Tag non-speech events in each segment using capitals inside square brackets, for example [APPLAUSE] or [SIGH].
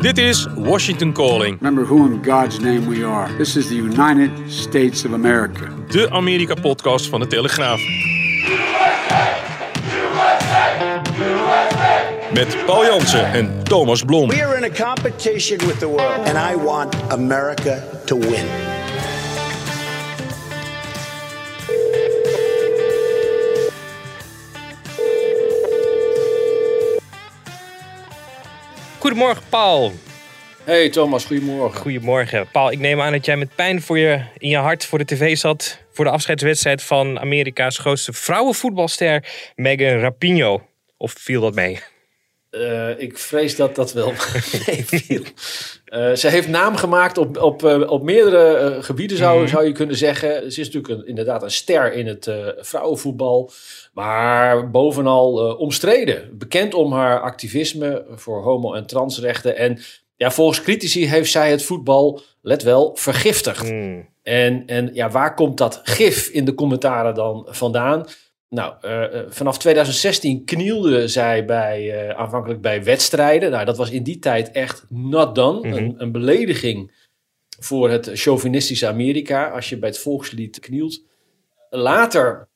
Dit is Washington Calling, Remember who in God's name we are. This is the United States of America. de Amerika-podcast van de Telegraaf. Met Paul Jansen en Thomas Blom. We are in a competition with the world, and I want America to win. Goedemorgen, Paul. Hey Thomas, goedemorgen. Goedemorgen. Paul, ik neem aan dat jij met pijn voor je, in je hart voor de tv zat... voor de afscheidswedstrijd van Amerika's grootste vrouwenvoetbalster Megan Rapinoe. Of viel dat mee? Eh, ik vrees dat dat wel [LAUGHS] meeviel. Eh ze heeft naam gemaakt op, op, eh, op meerdere gebieden, zou, zou je kunnen zeggen. Ze is natuurlijk een, inderdaad een ster in het vrouwenvoetbal. Maar bovenal omstreden. Bekend om haar activisme voor homo- en transrechten. En ja, volgens critici heeft zij het voetbal, let wel, vergiftigd. En, en ja, waar komt dat gif in de commentaren dan vandaan? Nou, eh, eh, vanaf 2016 knielde zij bij, eh, aanvankelijk bij wedstrijden. Nou, dat was in die tijd echt not done. een, een belediging voor het chauvinistische Amerika als je bij het volkslied knielt. Later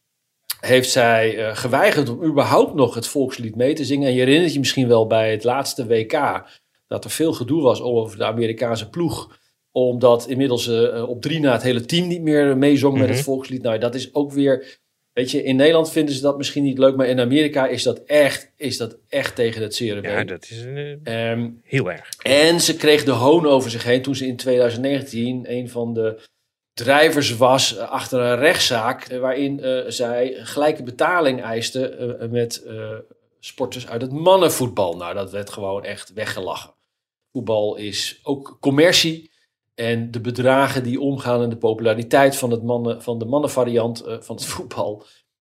heeft zij geweigerd om überhaupt nog het volkslied mee te zingen. En je herinnert je misschien wel bij het laatste WK dat er veel gedoe was over de Amerikaanse ploeg omdat inmiddels op drie na het hele team niet meer meezong met het volkslied. Nou, dat is ook weer. Weet je, in Nederland vinden ze dat misschien niet leuk, maar in Amerika is dat echt, is dat echt tegen het zere Ja, dat is eh, Ehm, heel erg. en ze kreeg de hoon over zich heen toen ze in 2019 een van de drijvers was eh, achter een rechtszaak eh, waarin zij gelijke betaling eiste met sporters uit het mannenvoetbal. Nou, dat werd gewoon echt weggelachen. Voetbal is ook commercie. En de bedragen die omgaan en de populariteit van, het mannen, van de mannenvariant eh, van het [LAUGHS] voetbal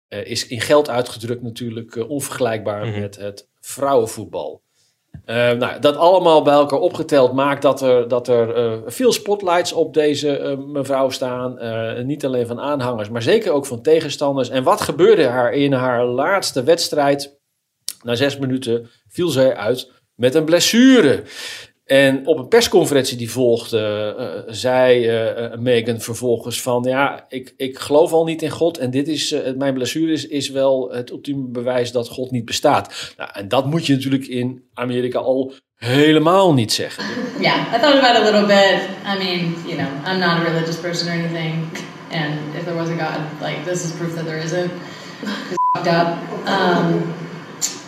eh, is in geld uitgedrukt natuurlijk eh, onvergelijkbaar met het vrouwenvoetbal. Nou, dat allemaal bij elkaar opgeteld maakt dat er, dat er veel spotlights op deze mevrouw staan. Niet alleen van aanhangers, maar zeker ook van tegenstanders. En wat gebeurde haar in haar laatste wedstrijd? Na zes minuten viel zij uit met een blessure. En op een persconferentie die volgde, eh, zei eh, Megan vervolgens van... ja, ik, ik geloof al niet in God en dit is, mijn blessure is, is wel het ultieme bewijs dat God niet bestaat. Nou, en dat moet je natuurlijk in Amerika al helemaal niet zeggen. [LAUGHS] Yeah, I thought about a little bit. I mean, you know, I'm not a religious person or anything, and if there was a God, like this is proof that there isn't. It's up. Um,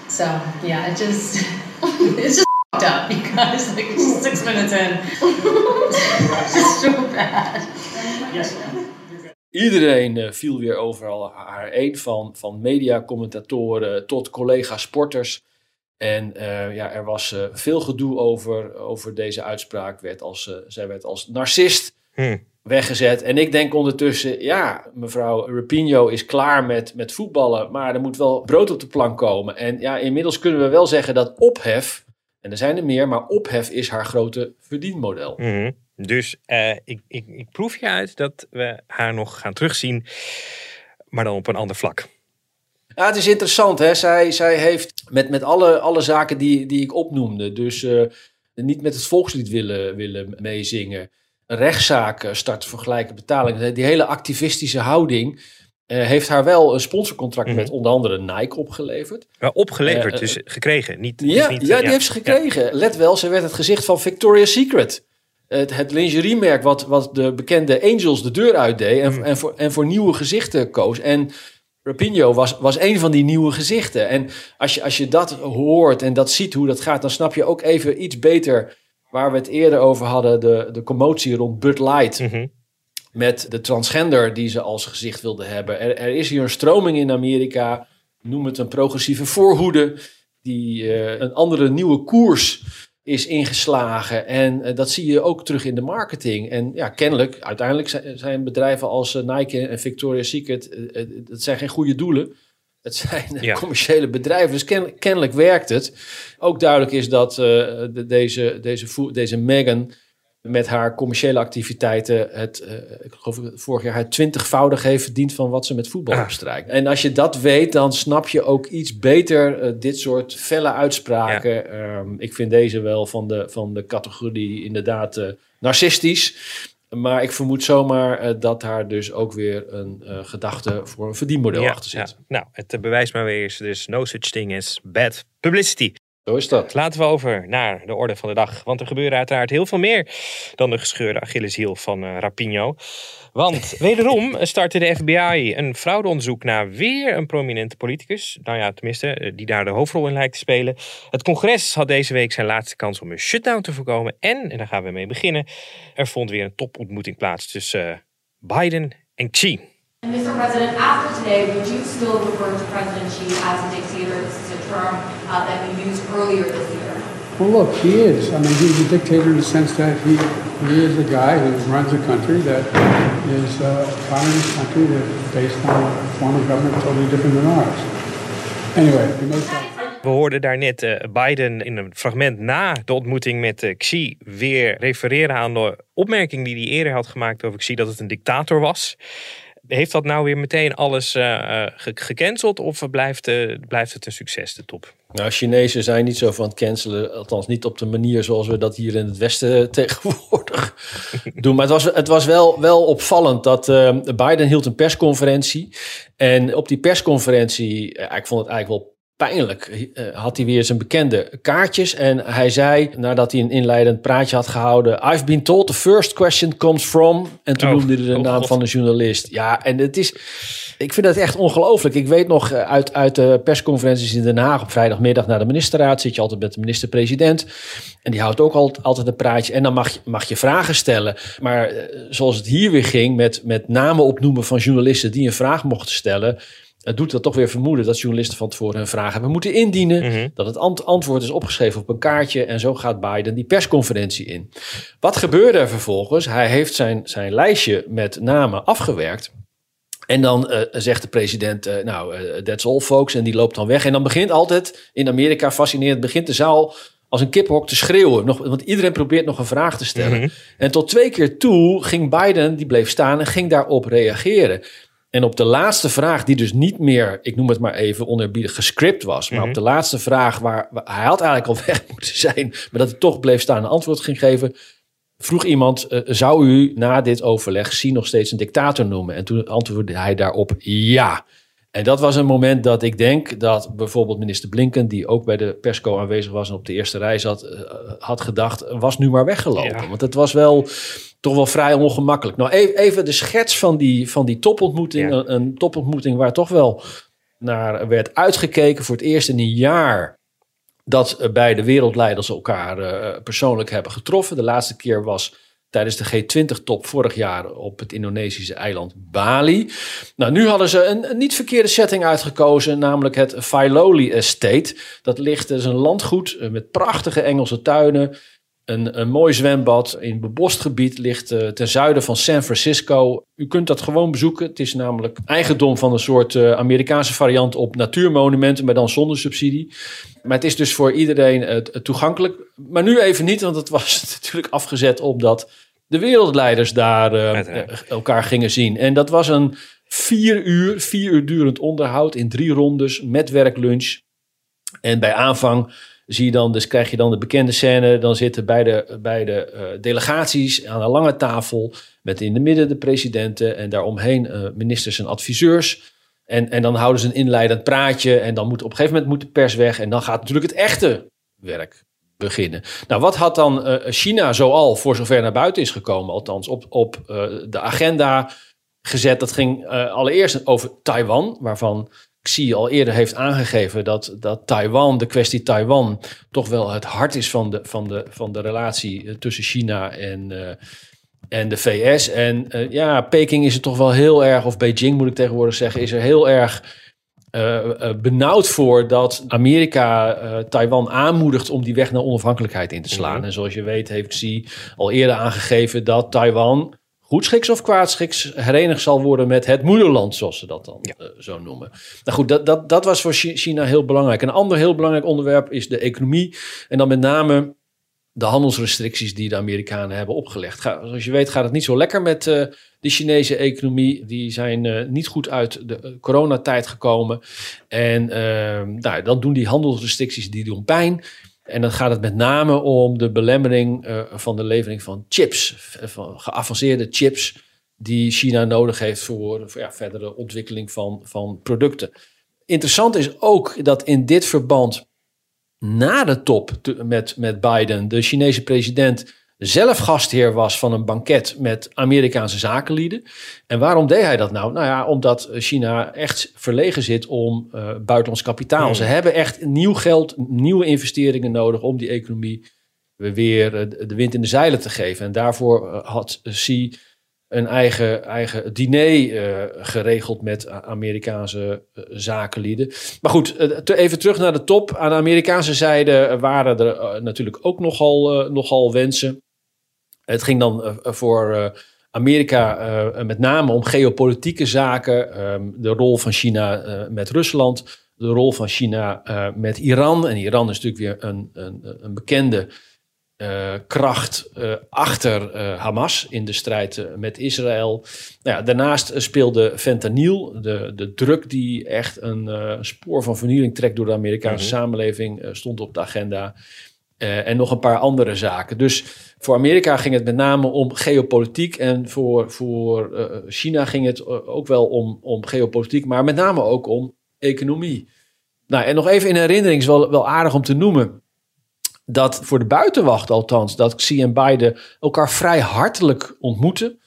so yeah, it just [LAUGHS] it's just up because like six minutes in, [LAUGHS] it's just so bad. Iedereen eh, viel weer overal haar een, van, van mediacommentatoren tot collega-sporters. En eh, ja, er was eh, veel gedoe over, over deze uitspraak. Werd als, zij werd als narcist weggezet. En ik denk ondertussen, ja, mevrouw Rapino is klaar met, met voetballen. Maar er moet wel brood op de plank komen. En ja, inmiddels kunnen we wel zeggen dat ophef, en er zijn er meer, maar ophef is haar grote verdienmodel. Mhm. Dus eh, ik, ik, ik proef je uit dat we haar nog gaan terugzien, maar dan op een ander vlak. Ja, het is interessant. Hè? Zij, zij heeft met, met alle, alle zaken die, die ik opnoemde, dus eh, niet met het volkslied willen, willen meezingen, een rechtszaak eh, starten voor gelijke betaling. Die hele activistische houding eh, heeft haar wel een sponsorcontract met onder andere Nike opgeleverd. Maar opgeleverd, dus gekregen. Niet, Ja, niet, ja, die heeft ze gekregen. Let wel, ze werd het gezicht van Victoria's Secret. Het, het lingeriemerk wat, wat de bekende Angels de deur uitdeed en, en, voor, en voor nieuwe gezichten koos. En Rapinho was, was een van die nieuwe gezichten. En als je, als je dat hoort en dat ziet hoe dat gaat, dan snap je ook even iets beter waar we het eerder over hadden, de, de commotie rond Bud Light. Mhm. Met de transgender die ze als gezicht wilden hebben. Er, er is hier een stroming in Amerika, noem het een progressieve voorhoede. die eh, een andere nieuwe koers is ingeslagen. En eh, dat zie je ook terug in de marketing. En ja, kennelijk, uiteindelijk zijn, bedrijven als eh, Nike en Victoria's Secret, dat zijn geen goede doelen. Het zijn Ja. commerciële bedrijven, dus ken- kennelijk werkt het. Ook duidelijk is dat de- deze, deze, deze Megan met haar commerciële activiteiten het, eh, ik geloof het vorig jaar het twintigvoudig heeft verdiend van wat ze met voetbal Ah. opstrijkt. En als je dat weet, dan snap je ook iets beter eh, dit soort felle uitspraken. Ehm, ik vind deze wel van de, van de categorie inderdaad eh, narcistisch. Maar ik vermoed zomaar dat daar dus ook weer een gedachte voor een verdienmodel achter zit. Nou, het bewijs maar weer is dus no such thing as bad publicity. Zo is dat. Laten we over naar de orde van de dag. Want er gebeurde uiteraard heel veel meer dan de gescheurde Achilleshiel van eh, Rapinho. Want [LAUGHS] wederom startte de FBI een fraudeonderzoek naar weer een prominente politicus. Nou ja, tenminste, eh, die daar de hoofdrol in lijkt te spelen. Het congres had deze week zijn laatste kans om een shutdown te voorkomen. En, en daar gaan we mee beginnen, er vond weer een topontmoeting plaats tussen eh, Biden en Xi. Mr. President, after today, would you still refer to President Xi as a dictator? Term uh, that we used earlier this year. Well, look, he is. I mean, he's a dictator in the sense that he, he is a guy who runs a country that is uh, a communist country that is based on a form of government totally different than ours. Anyway, makes. We hoorden daarnet eh Biden in een fragment na de ontmoeting met eh, Xi weer refereren aan de opmerking die hij eerder had gemaakt over Xi dat het een dictator was. Heeft dat nou weer meteen alles eh, eh, ge- gecanceld of blijft, eh, blijft het een succes, de top? Nou, Chinezen zijn niet zo van het cancelen, althans niet op de manier zoals we dat hier in het Westen [LAUGHS] tegenwoordig doen. Maar het was, het was wel, wel opvallend dat Biden hield een persconferentie. En op die persconferentie, ik vond het eigenlijk wel pijnlijk, eh, had hij weer zijn bekende kaartjes. En hij zei, nadat hij een inleidend praatje had gehouden... I've been told the first question comes from... En toen Oh, noemde hij de oh naam God. van de journalist. Ja, en het is... Ik vind dat echt ongelooflijk. Ik weet nog eh, uit, uit de persconferenties in Den Haag op vrijdagmiddag na de ministerraad zit je altijd met de minister-president. En die houdt ook altijd, een praatje. En dan mag je, mag je vragen stellen. Maar eh, zoals het hier weer ging met, met namen opnoemen van journalisten die een vraag mochten stellen. Het doet dat toch weer vermoeden dat journalisten van tevoren hun vraag hebben moeten indienen. Mhm. Dat het ant- antwoord is opgeschreven op een kaartje. En zo gaat Biden die persconferentie in. Wat gebeurde er vervolgens? Hij heeft zijn, zijn lijstje met namen afgewerkt. En dan eh, zegt de president, eh, nou, eh, that's all folks. En die loopt dan weg. En dan begint altijd, in Amerika fascinerend, begint de zaal als een kiphok te schreeuwen. Nog, want iedereen probeert nog een vraag te stellen. Mhm. En tot twee keer toe ging Biden, die bleef staan en ging daarop reageren. En op de laatste vraag, die dus niet meer, ik noem het maar even onerbiedig, gescript was. Maar Mhm. op de laatste vraag, waar, hij had eigenlijk al [LAUGHS] weg moeten zijn, maar dat hij toch bleef staan en antwoord ging geven. Vroeg iemand, eh, zou u na dit overleg Xi nog steeds een dictator noemen? En toen antwoordde hij daarop ja. En dat was een moment dat ik denk dat bijvoorbeeld minister Blinken, die ook bij de persco aanwezig was en op de eerste rij zat, eh, had gedacht, was nu maar weggelopen. Ja. Want het was wel toch wel vrij ongemakkelijk. Nou, even, even de schets van die, van die topontmoeting. Ja. Een, topontmoeting waar toch wel naar werd uitgekeken voor het eerst in een jaar dat eh, beide wereldleiders elkaar eh, persoonlijk hebben getroffen. De laatste keer was tijdens de G20-top vorig jaar op het Indonesische eiland Bali. Nou, nu hadden ze een, een niet verkeerde setting uitgekozen, namelijk het Filoli Estate. Dat ligt, dat is een landgoed eh, met prachtige Engelse tuinen. Een, een mooi zwembad in bebost gebied ligt eh, ten zuiden van San Francisco. U kunt dat gewoon bezoeken. Het is namelijk eigendom van een soort eh, Amerikaanse variant op natuurmonumenten, maar dan zonder subsidie. Maar het is dus voor iedereen eh, toegankelijk. Maar nu even niet, want het was [LAUGHS] natuurlijk afgezet omdat de wereldleiders daar elkaar gingen zien. En dat was een vier uur, vier uur durend onderhoud in drie rondes met werklunch. En bij aanvang zie je dan, dus krijg je dan de bekende scène. Dan zitten beide, beide eh, delegaties aan een lange tafel. Met in de midden de presidenten en daaromheen eh, ministers en adviseurs. En, en dan houden ze een inleidend praatje. En dan moet op een gegeven moment moet de pers weg. En dan gaat natuurlijk het echte werk beginnen. Nou, wat had dan eh, China zoal, voor zover naar buiten is gekomen, althans op, op de agenda gezet? Dat ging allereerst over Taiwan, waarvan Xi al eerder heeft aangegeven dat, dat Taiwan, de kwestie Taiwan, toch wel het hart is van de, van de, van de relatie eh, tussen China en, eh, en de VS. En eh, ja, Peking is er toch wel heel erg, of Beijing moet ik tegenwoordig zeggen, is er heel erg benauwd voor dat Amerika Taiwan aanmoedigt om die weg naar onafhankelijkheid in te slaan. Mhm. En zoals je weet heeft Xi al eerder aangegeven dat Taiwan goedschiks of kwaadschiks herenigd zal worden met het moederland, zoals ze dat dan eh, zo noemen. Nou goed, dat, dat, dat was voor Chi- China heel belangrijk. Een ander heel belangrijk onderwerp is de economie. En dan met name de handelsrestricties die de Amerikanen hebben opgelegd. Ga, zoals je weet gaat het niet zo lekker met eh, de Chinese economie. Die zijn eh, niet goed uit de coronatijd gekomen. En eh, nou, dan doen die handelsrestricties die doen pijn. En dan gaat het met name om de belemmering eh, van de levering van chips. v- Van geavanceerde chips die China nodig heeft voor, voor ja, verdere ontwikkeling van, van producten. Interessant is ook dat in dit verband na de top met, met Biden de Chinese president zelf gastheer was van een banket met Amerikaanse zakenlieden. En waarom deed hij dat nou? Nou ja, omdat China echt verlegen zit om eh, buitenlands kapitaal. Ze hebben echt nieuw geld, nieuwe investeringen nodig om die economie weer eh, de wind in de zeilen te geven. En daarvoor eh, had Xi een eigen, eigen diner geregeld met Amerikaanse zakenlieden. Maar goed, even terug naar de top. Aan de Amerikaanse zijde waren er natuurlijk ook nogal, nogal wensen. Het ging dan eh, voor eh, Amerika eh, met name om geopolitieke zaken. ehm, de rol van China eh, met Rusland. De rol van China eh, met Iran. En Iran is natuurlijk weer een, een, een bekende eh, kracht eh, achter eh, Hamas in de strijd eh, met Israël. Nou ja, daarnaast eh, speelde fentanyl, de, de druk die echt een eh, spoor van vernieling trekt door de Amerikaanse samenleving, eh, stond op de agenda. Eh, en nog een paar andere zaken. Dus voor Amerika ging het met name om geopolitiek. En voor, voor eh, China ging het eh, ook wel om, om geopolitiek, maar met name ook om economie. Nou, en nog even in herinnering is wel, wel aardig om te noemen dat voor de buitenwacht althans, dat Xi en Biden elkaar vrij hartelijk ontmoeten.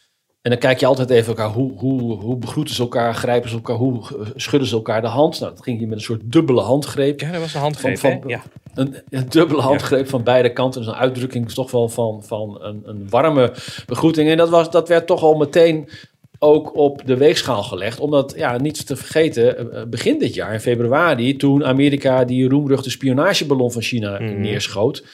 En dan kijk je altijd even elkaar, hoe, hoe, hoe begroeten ze elkaar, grijpen ze elkaar, hoe schudden ze elkaar de hand. Nou, dat ging hier met een soort dubbele handgreep. Ja, dat was een handgreep, Van- Ja. Een, een dubbele handgreep van beide kanten. Dus een uitdrukking toch wel van, van een, een warme begroeting. En dat, was, dat werd toch al meteen ook op de weegschaal gelegd. Omdat, ja, niet te vergeten, eh, begin dit jaar, in februari, toen Amerika die roemruchte spionageballon van China neerschoot.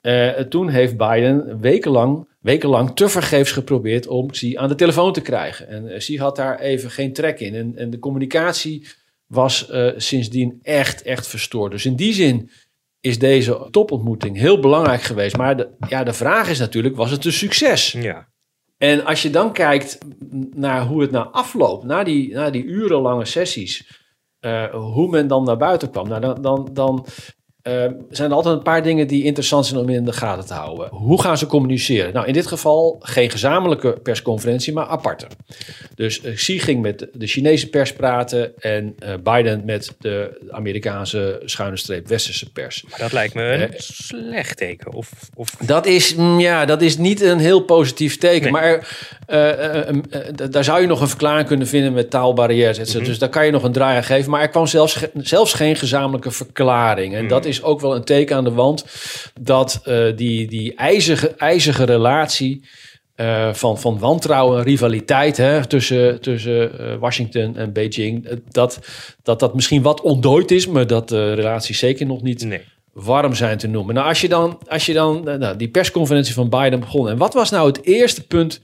eh, toen heeft Biden wekenlang, wekenlang tevergeefs geprobeerd om Xi aan de telefoon te krijgen. En eh, Xi had daar even geen trek in. En, en de communicatie was eh, sindsdien echt, echt verstoord. Dus in die zin is deze topontmoeting heel belangrijk geweest. Maar de, ja, de vraag is natuurlijk, was het een succes? ja. En als je dan kijkt naar hoe het nou afloopt, na die, na die urenlange sessies, eh, hoe men dan naar buiten kwam, nou, dan, dan, dan eh, zijn er altijd een paar dingen die interessant zijn om in de gaten te houden. Hoe gaan ze communiceren? Nou, in dit geval geen gezamenlijke persconferentie, maar aparte. Dus eh, Xi ging met de Chinese pers praten en eh, Biden met de Amerikaanse schuine streep westerse pers. Maar dat lijkt me een Eh, slecht teken. Of, of Dat is, mm, ja, dat is niet een heel positief teken. Nee. Maar daar zou je nog een verklaring kunnen vinden met taalbarrières. cetera. Dus daar kan je nog een draai aan geven. Maar er kwam zelfs, zelfs geen gezamenlijke verklaring. En dat is ook wel een teken aan de wand dat eh, die, die ijzige, ijzige relatie. eh, van, van wantrouwen en rivaliteit hè, tussen, tussen eh, Washington en Beijing. Dat, dat dat misschien wat ontdooid is, maar dat de relatie zeker nog niet nee. warm zijn te noemen. Nou, als je dan, als je dan nou, die persconferentie van Biden begon. En wat was nou het eerste punt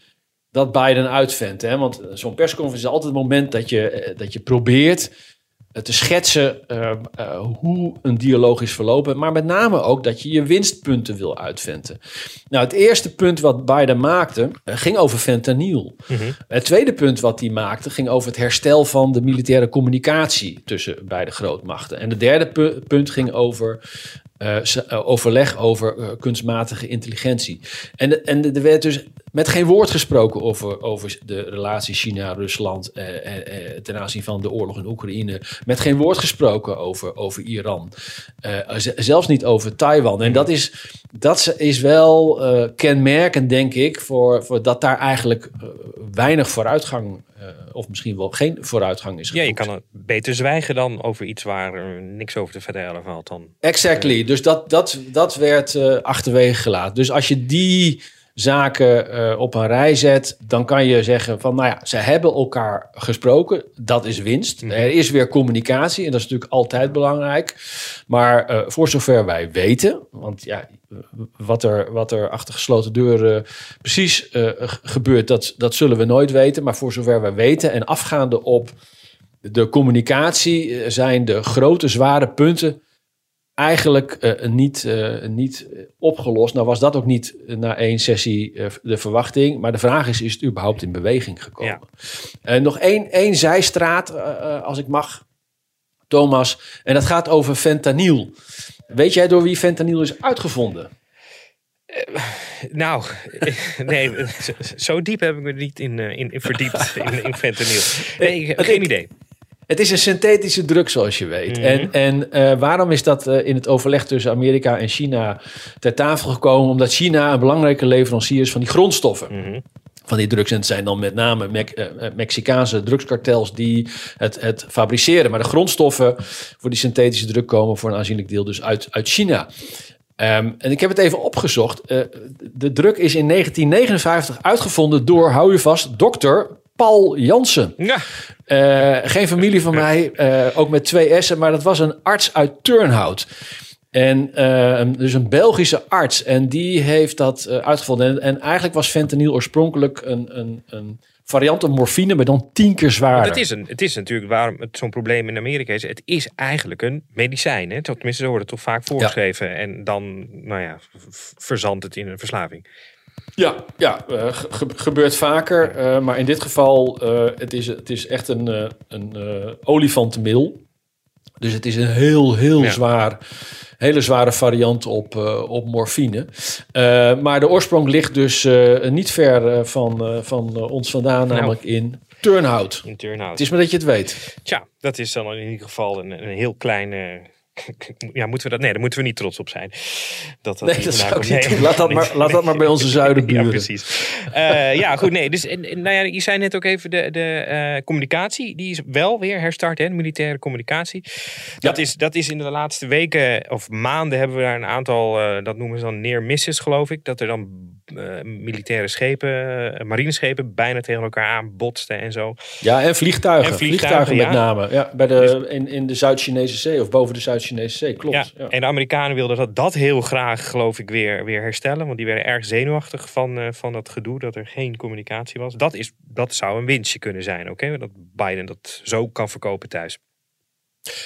dat Biden uitvendt? Hè? Want zo'n persconferentie is altijd het moment dat je, dat je probeert te schetsen eh, eh, hoe een dialoog is verlopen. Maar met name ook dat je je winstpunten wil uitventen. Nou, het eerste punt wat Biden maakte eh, ging over fentanyl. Het tweede punt wat hij maakte ging over het herstel van de militaire communicatie tussen beide grootmachten. En het derde pu- punt ging over eh, eh, overleg over eh, kunstmatige intelligentie. En, en er werd dus met geen woord gesproken over, over de relatie China-Rusland ten aanzien van de oorlog in Oekraïne. Met geen woord gesproken over, over Iran. Zelfs niet over Taiwan. En dat is, dat is wel kenmerkend, denk ik, voor, voor dat daar eigenlijk weinig vooruitgang, eh, of misschien wel geen vooruitgang is. Ja, je geboekt. kan het beter zwijgen dan over iets waar er niks over te vertellen valt dan. Exactly. Dus dat, dat, dat werd eh, achterwege gelaten. Dus als je die zaken eh, op een rij zet, dan kan je zeggen van, nou ja, ze hebben elkaar gesproken. Dat is winst. Mhm. Er is weer communicatie en dat is natuurlijk altijd belangrijk. Maar eh, voor zover wij weten, want ja, wat er, wat er achter gesloten deuren precies eh, gebeurt, dat, dat zullen we nooit weten. Maar voor zover wij weten en afgaande op de communicatie zijn de grote zware punten eigenlijk eh, niet, eh, niet opgelost. Nou was dat ook niet eh, na één sessie de verwachting. Maar de vraag is, is het überhaupt in beweging gekomen? En nog één, één zijstraat, als ik mag, Thomas. En dat gaat over fentanyl. Weet jij door wie fentanyl is uitgevonden? Nou, [LAUGHS] nee, [LAUGHS] zo- diep heb ik me niet in, in, in verdiept in, in fentanyl. Nee, ik geen idee. Het is een synthetische drug, zoals je weet. Mhm. En, en eh, waarom is dat eh, in het overleg tussen Amerika en China ter tafel gekomen? Omdat China een belangrijke leverancier is van die grondstoffen. Mhm. Van die drugs. En het zijn dan met name Me- eh, Mexicaanse drugskartels die het, het fabriceren. Maar de grondstoffen voor die synthetische drug komen voor een aanzienlijk deel dus uit, uit China. Ehm, en ik heb het even opgezocht. De drug is in 1959 uitgevonden door, hou je vast, dokter Paul Jansen. Ja, Eh, geen familie van mij, eh, ook met twee S'en, maar dat was een arts uit Turnhout. En eh, dus een Belgische arts. En die heeft dat uitgevonden. En, en eigenlijk was fentanyl oorspronkelijk een, een, een variant op morfine, maar dan tien keer zwaarder. het is, een, het is natuurlijk waarom het zo'n probleem in Amerika is. Het is eigenlijk een medicijn. Hè? Tenminste, zo wordt het toch vaak voorgeschreven. En dan, nou ja, verzandt het in een verslaving. Ja, ja eh, ge- ge- gebeurt vaker. eh, maar in dit geval, eh het, is, het is echt een, een olifantenmil. Dus het is een heel, heel Ja. zwaar, hele zware variant op, op morfine. Maar de oorsprong ligt dus niet ver van, van ons vandaan, Nou. namelijk in Turnhout. In Turnhout. Het is maar dat je het weet. Tja, dat is dan in ieder geval een, een heel kleine. [LAUGHS] Ja, moeten we dat? Nee, daar moeten we niet trots op zijn. Dat, dat Nee, dat zou ik niet. Laat dat maar- laat dat maar bij onze zuidenburen. [LAUGHS] Ja, precies. Eh, ja, goed. Nee, dus en, nou ja, je zei net ook even de, de eh, communicatie. Die is wel weer herstart, hè, de militaire communicatie. Dat, is, dat is in de laatste weken of maanden hebben we daar een aantal, eh, dat noemen ze dan near misses, geloof ik. Dat er dan eh, militaire schepen, eh, marineschepen, bijna tegen elkaar aan botsten en zo. Ja, en vliegtuigen. En vliegtuigen, vliegtuigen, met name. Ja, bij de, in, in de Zuid-Chinese Zee of boven de Zuid-Chinese Zee, klopt. Ja, Ja. en de Amerikanen wilden dat, dat heel graag, geloof ik, weer, weer herstellen. Want die werden erg zenuwachtig van, eh, van dat gedoe, dat er geen communicatie was. Dat, is, dat zou een winstje kunnen zijn, oké? Dat Biden dat zo kan verkopen thuis.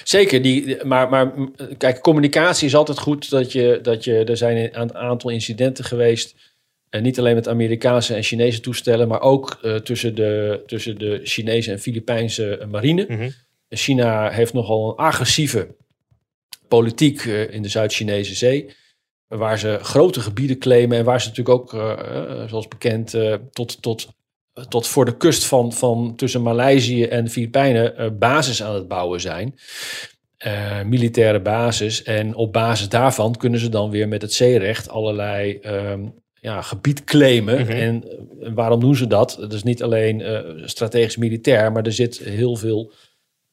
Zeker, die, maar, maar kijk, communicatie is altijd goed. Dat je, dat je, er zijn een aantal incidenten geweest. En niet alleen met Amerikaanse en Chinese toestellen, maar ook eh, tussen, de, tussen de Chinese en Filipijnse marine. Mhm. China heeft nogal een agressieve politiek eh, in de Zuid-Chinese Zee. Waar ze grote gebieden claimen en waar ze natuurlijk ook, eh, eh, zoals bekend, eh, tot, tot, tot voor de kust van, van tussen Maleisië en de Filipijnen eh, basis aan het bouwen zijn. Eh, militaire basis. En op basis daarvan kunnen ze dan weer met het zeerecht allerlei ehm, ja, gebied claimen. Mhm. En waarom doen ze dat? Dat is niet alleen eh, strategisch militair, maar er zit heel veel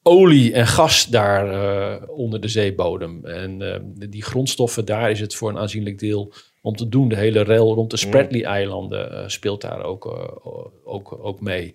olie en gas daar eh, onder de zeebodem. En eh, die grondstoffen, daar is het voor een aanzienlijk deel om te doen. De hele rel rond de Spratly-eilanden eh, speelt daar ook, eh, ook, ook mee.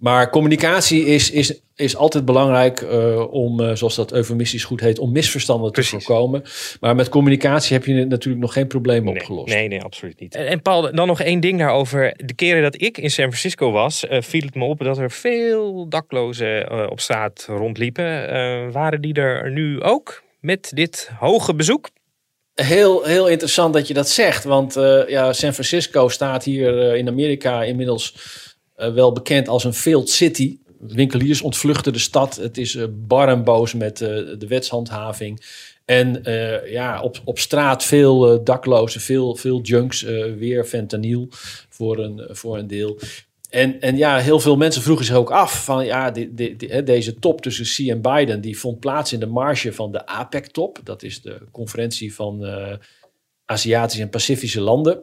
Maar communicatie is, is, is altijd belangrijk eh, om, zoals dat eufemistisch goed heet, om misverstanden te voorkomen. Maar met communicatie heb je natuurlijk nog geen probleem opgelost. Nee, nee, absoluut niet. En, en Paul, dan nog één ding daarover. De keren dat ik in San Francisco was, viel het me op dat er veel daklozen op straat rondliepen. Eh, waren die er nu ook met dit hoge bezoek? Heel, heel interessant dat je dat zegt. Want eh, ja, San Francisco staat hier eh, in Amerika inmiddels eh, wel bekend als een failed city. Winkeliers ontvluchten de stad. Het is bar en boos met de wetshandhaving. En ja, op, op straat veel daklozen, veel, veel junks, weer fentanyl voor een, voor een deel. En, en ja, heel veel mensen vroegen zich ook af van ja, deze top tussen Xi en Biden, die vond plaats in de marge van de APEC-top. Dat is de conferentie van eh, Aziatische en Pacifische landen.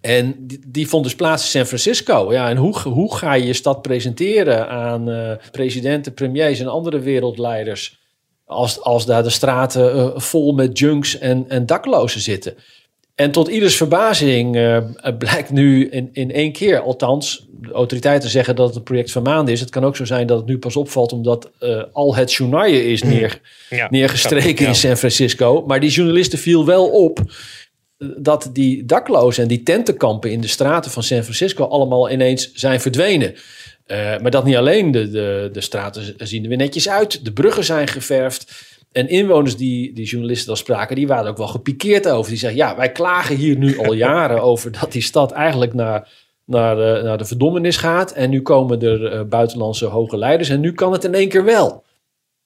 En die, die vond dus plaats in San Francisco. Ja, en hoe, hoe ga je je stad presenteren aan eh, presidenten, premiers en andere wereldleiders als, als daar de straten eh, vol met junks en, en daklozen zitten? En tot ieders verbazing uh, blijkt nu in, in één keer, althans, de autoriteiten zeggen dat het een project van maanden is. Het kan ook zo zijn dat het nu pas opvalt omdat uh, al het journaille is neer, ja, neergestreken in San Francisco. Maar die journalisten viel wel op dat die daklozen en die tentenkampen in de straten van San Francisco allemaal ineens zijn verdwenen. Uh, maar dat niet alleen, de, de, de straten zien er weer netjes uit, de bruggen zijn geverfd. En inwoners die, die journalisten dan spraken, die waren ook wel gepikeerd over. Die zeggen, ja, wij klagen hier nu al [LAUGHS] jaren over dat die stad eigenlijk naar, naar, de, naar de verdommenis gaat. En nu komen er uh, buitenlandse hoge leiders en nu kan het in één keer wel.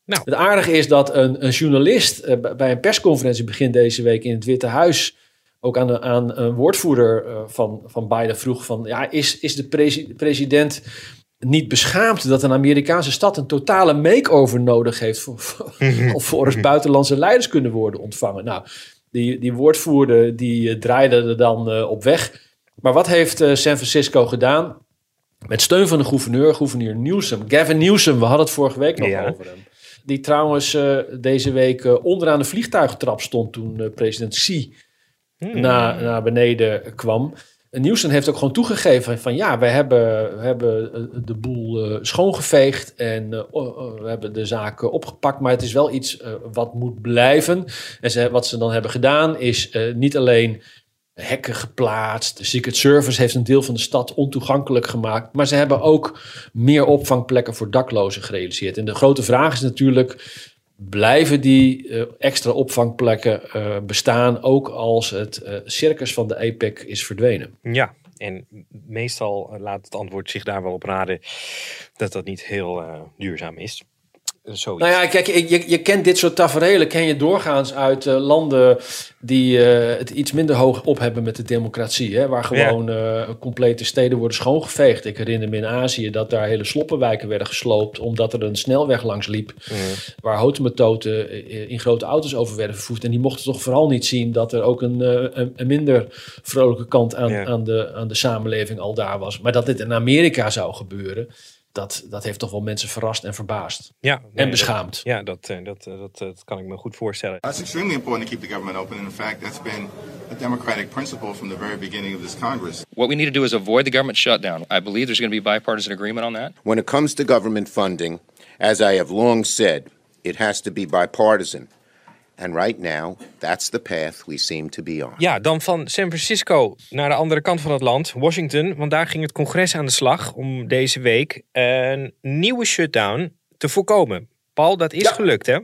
Nou. Het aardige is dat een, een journalist uh, bij een persconferentie begin deze week in het Witte Huis ook aan, aan een woordvoerder uh, van, van Biden vroeg van... ja, is, is de president niet beschaamd dat een Amerikaanse stad een totale makeover nodig heeft... voor, voor, voor buitenlandse leiders kunnen worden ontvangen? Nou, die, die woordvoerder die uh, draaide er dan uh, op weg. Maar wat heeft San Francisco gedaan? Met steun van de gouverneur, gouverneur Newsom. Gavin Newsom, we hadden het vorige week nog over hem. Die trouwens deze week onderaan de vliegtuigtrap stond toen president Xi hmm. naar, naar beneden kwam. Nielsen heeft ook gewoon toegegeven van ja, we hebben, hebben eh, de boel uh, schoongeveegd en uh, we hebben de zaken opgepakt, maar het is wel iets wat moet blijven. En wat ze dan hebben gedaan is niet alleen hekken geplaatst, de Secret Service heeft een deel van de stad ontoegankelijk gemaakt, maar ze hebben ook meer opvangplekken voor daklozen gerealiseerd. En de grote vraag is natuurlijk, blijven die uh, extra opvangplekken uh, bestaan, ook als het uh, circus van de APEC is verdwenen? Ja, en meestal laat het antwoord zich daar wel op raden dat dat niet heel duurzaam is. Zoiets. Nou ja, kijk, je, je kent dit soort tafereelen, ken je doorgaans uit uh, landen die uh, het iets minder hoog op hebben met de democratie. Hè, waar gewoon ja. uh, complete steden worden schoongeveegd. Ik herinner me in Azië dat daar hele sloppenwijken werden gesloopt, omdat er een snelweg langs liep. Mm. Waar houten in grote auto's over werden vervoerd. En die mochten toch vooral niet zien dat er ook een, een, een, minder vrolijke kant aan, ja. aan, de, aan de samenleving al daar was. Maar dat dit in Amerika zou gebeuren dat, dat heeft toch wel mensen verrast en verbaasd. Ja, nee, en beschaamd. Dat, ja, dat, dat, dat, dat, kan ik me goed voorstellen. That's extremely important to keep the government open. And in fact, that's been a democratic principle from the very beginning of this Congress. What we need to do is avoid the government shutdown. I believe there's going to be bipartisan agreement on that. When it comes to government funding, as I have long said, it has to be bipartisan. And right now, that's the path we seem to be on. Ja, dan van San Francisco naar de andere kant van het land, Washington. Want daar ging het congres aan de slag om deze week een nieuwe shutdown te voorkomen. Paul, dat is ja. gelukt hè?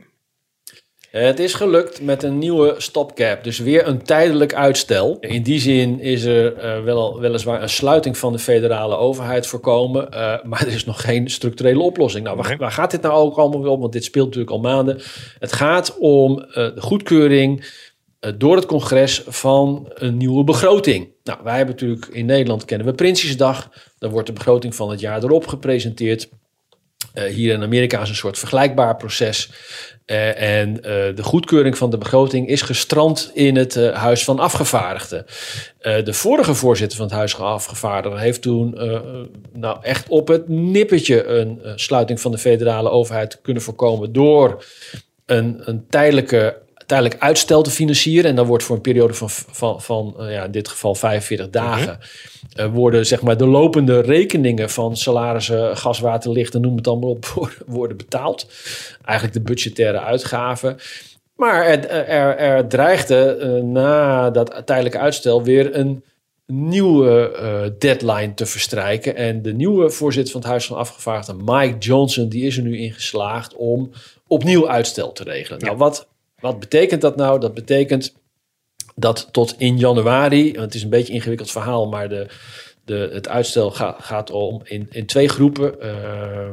Het is gelukt met een nieuwe stopcap. Dus weer een tijdelijk uitstel. In die zin is er uh, wel, weliswaar een sluiting van de federale overheid voorkomen. Uh, maar [LAUGHS] er is nog geen structurele oplossing. Nou, waar, waar, gaat dit nou ook allemaal om? Want dit speelt natuurlijk al maanden. Het gaat om uh, de goedkeuring door het congres van een nieuwe begroting. Nou, wij hebben natuurlijk in Nederland kennen we Prinsjesdag. Dan wordt de begroting van het jaar erop gepresenteerd. Uh, hier in Amerika is een soort vergelijkbaar proces. Uh, en uh, de goedkeuring van de begroting is gestrand in het Huis van Afgevaardigden. de vorige voorzitter van het Huis van Afgevaardigden heeft toen nou echt op het nippertje een sluiting van de federale overheid kunnen voorkomen door een, een tijdelijke tijdelijk uitstel te financieren. En dan wordt voor een periode van, van, van ja, in dit geval 45 dagen uh, worden zeg maar de lopende rekeningen van salarissen, gas, water, licht en noem het allemaal op [LAUGHS] worden betaald. Eigenlijk de budgettaire uitgaven. Maar er, er, er dreigde uh, na dat tijdelijke uitstel weer een nieuwe uh, deadline te verstrijken. En de nieuwe voorzitter van het Huis van Afgevaardigden, Mike Johnson, die is er nu in geslaagd om opnieuw uitstel te regelen. Ja. Nou, wat, wat betekent dat nou? Dat betekent dat tot in januari, het is een beetje een ingewikkeld verhaal, maar de, de, het uitstel ga, gaat om in, in twee groepen. Uh,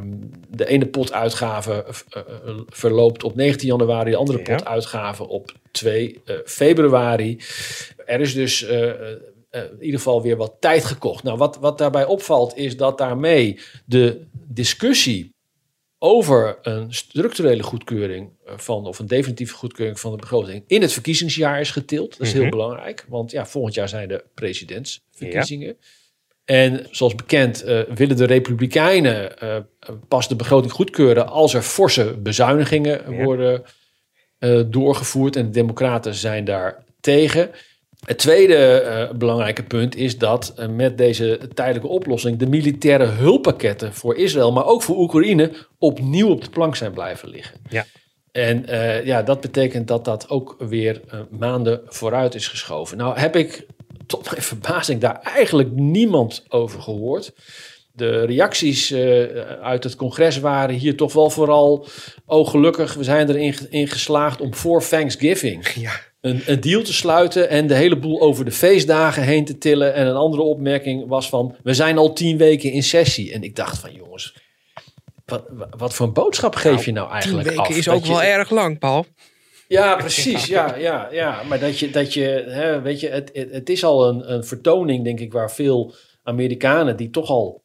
de ene potuitgave uh, verloopt op 19 januari, de andere ja. potuitgave op 2 uh, februari. Er is dus in ieder geval weer wat tijd gekocht. Nou, wat, wat daarbij opvalt is dat daarmee de discussie over een structurele goedkeuring eh, van, of een definitieve goedkeuring van de begroting in het verkiezingsjaar is getild. Dat is heel mm -hmm. belangrijk, want ja, volgend jaar zijn de presidentsverkiezingen. Ja. En zoals bekend uh, willen de Republikeinen uh, pas de begroting goedkeuren als er forse bezuinigingen ja. worden uh, doorgevoerd. En de Democraten zijn daar tegen. Het tweede uh, belangrijke punt is dat uh, met deze tijdelijke oplossing de militaire hulppakketten voor Israël, maar ook voor Oekraïne, opnieuw op de plank zijn blijven liggen. Ja. En uh, ja, dat betekent dat dat ook weer maanden vooruit is geschoven. Nou heb ik tot mijn verbazing daar eigenlijk niemand over gehoord. De reacties uit het congres waren hier toch wel vooral... oh gelukkig, we zijn erin in geslaagd om voor Thanksgiving... [LAUGHS] Ja een, een deal te sluiten en de hele boel over de feestdagen heen te tillen. En een andere opmerking was van, we zijn al tien weken in sessie. En ik dacht van, jongens, wat, wat voor een boodschap geef nou, je nou eigenlijk tien weken af? is ook wel erg lang, Paul. Ja, precies. Ja, ja, ja. Maar dat je, dat je hè, weet je, het, het, het is al een, een vertoning, denk ik, waar veel Amerikanen die toch al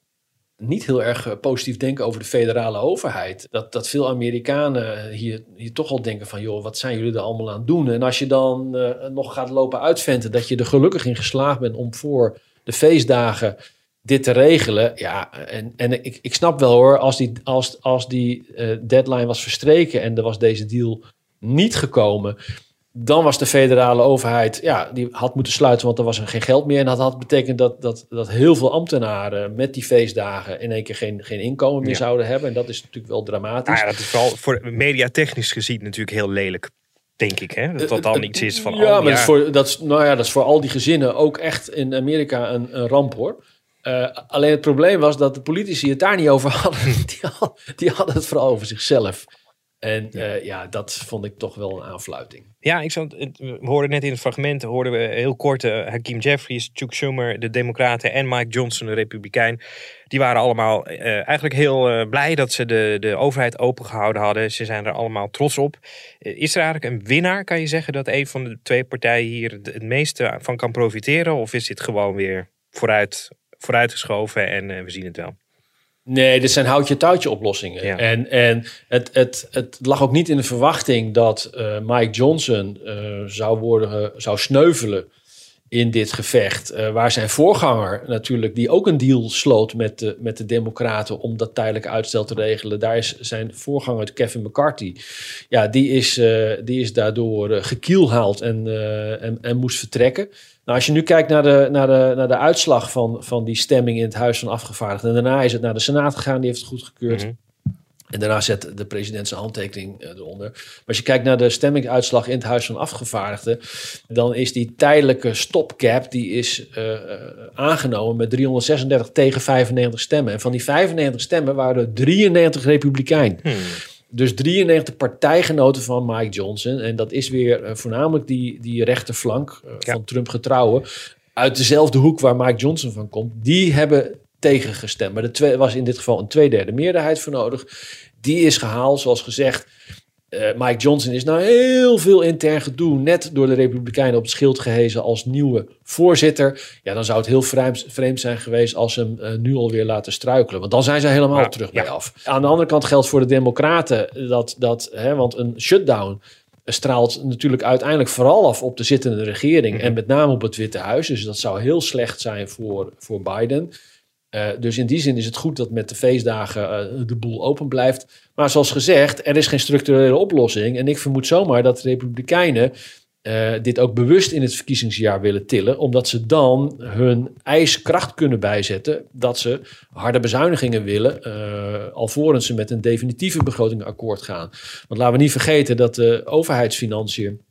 niet heel erg eh, positief denken over de federale overheid. Dat, dat veel Amerikanen hier, hier toch al denken van... joh, wat zijn jullie er allemaal aan het doen? En als je dan uh, nog gaat lopen uitventen... dat je er gelukkig in geslaagd bent om voor de feestdagen dit te regelen. Ja, en, en ik, ik snap wel hoor, als die, als, als die deadline was verstreken... en er was deze deal niet gekomen dan was de federale overheid, ja, die had moeten sluiten, want er was er geen geld meer. En dat had betekend dat, dat, dat heel veel ambtenaren met die feestdagen in één keer geen, geen inkomen meer Ja. zouden hebben. En dat is natuurlijk wel dramatisch. Nou ja, dat is vooral voor mediatechnisch gezien natuurlijk heel lelijk, denk ik. Hè? Dat dat dan iets is van... ja, oh, maar Dat, is voor, dat, is, nou ja, dat is voor al die gezinnen ook echt in Amerika een, een ramp hoor. Eh, alleen het probleem was dat de politici het daar niet over hadden. [LAUGHS] Die, had- die hadden het vooral over zichzelf. En ja. ja, dat vond ik toch wel een aanfluiting. Ja, ik het- we hoorden net in het fragment, hoorden we heel kort eh, Hakeem Jeffries, Chuck Schumer, de Democraten en Mike Johnson, de Republikein. Die waren allemaal eh, eigenlijk heel eh, blij dat ze de, de overheid opengehouden hadden. Ze zijn er allemaal trots op. Eh, is er eigenlijk een winnaar, kan je zeggen, dat een van de twee partijen hier het, het meeste van kan profiteren? Of is dit gewoon weer vooruit, vooruitgeschoven en eh, we zien het wel? Nee, dit zijn houtje-touwtje oplossingen. Ja. En, en het, het, het lag ook niet in de verwachting dat eh, Mike Johnson eh, zou, worden, zou sneuvelen in dit gevecht. eh, waar zijn voorganger natuurlijk, die ook een deal sloot met de, met de Democraten om dat tijdelijke uitstel te regelen. Daar is zijn voorganger Kevin McCarthy. Ja, die is, eh, die is daardoor eh, gekielhaald en, eh, en, en moest vertrekken. Nou, als je nu kijkt naar de, naar de, naar de uitslag van, van die stemming in het Huis van Afgevaardigden. En daarna is het naar de Senaat gegaan, die heeft het goedgekeurd. Mhm. En daarna zet de president zijn handtekening eh, eronder. Maar als je kijkt naar de stemmingsuitslag in het Huis van Afgevaardigden, dan is die tijdelijke stopcap die is eh, eh, aangenomen met 336 tegen 95 stemmen. En van die 95 stemmen waren er 93 republikein. Dus 93 partijgenoten van Mike Johnson. En dat is weer eh, voornamelijk die, die rechterflank eh, van Trump getrouwen. Uit dezelfde hoek waar Mike Johnson van komt. Die hebben tegengestemd. Maar er twee- was in dit geval een tweederde meerderheid voor nodig. Die is gehaald, zoals gezegd. Eh, Mike Johnson is nou heel veel intern gedoe net door de Republikeinen op het schild gehezen als nieuwe voorzitter. Ja, dan zou het heel vreemd, vreemd zijn geweest als ze hem eh, nu alweer laten struikelen. Want dan zijn ze helemaal Ja, terug ja. bij af. Aan de andere kant geldt voor de Democraten dat, dat hè, want een shutdown straalt natuurlijk uiteindelijk vooral af op de zittende regering en met name op het Witte Huis. Dus dat zou heel slecht zijn voor, voor Biden. Eh, dus in die zin is het goed dat met de feestdagen eh, de boel open blijft. Maar zoals gezegd, er is geen structurele oplossing. En ik vermoed zomaar dat de Republikeinen eh, dit ook bewust in het verkiezingsjaar willen tillen. Omdat ze dan hun ijskracht kunnen bijzetten. Dat ze harde bezuinigingen willen. alvorens ze met een definitieve begroting akkoord gaan. Want laten we niet vergeten dat de overheidsfinanciën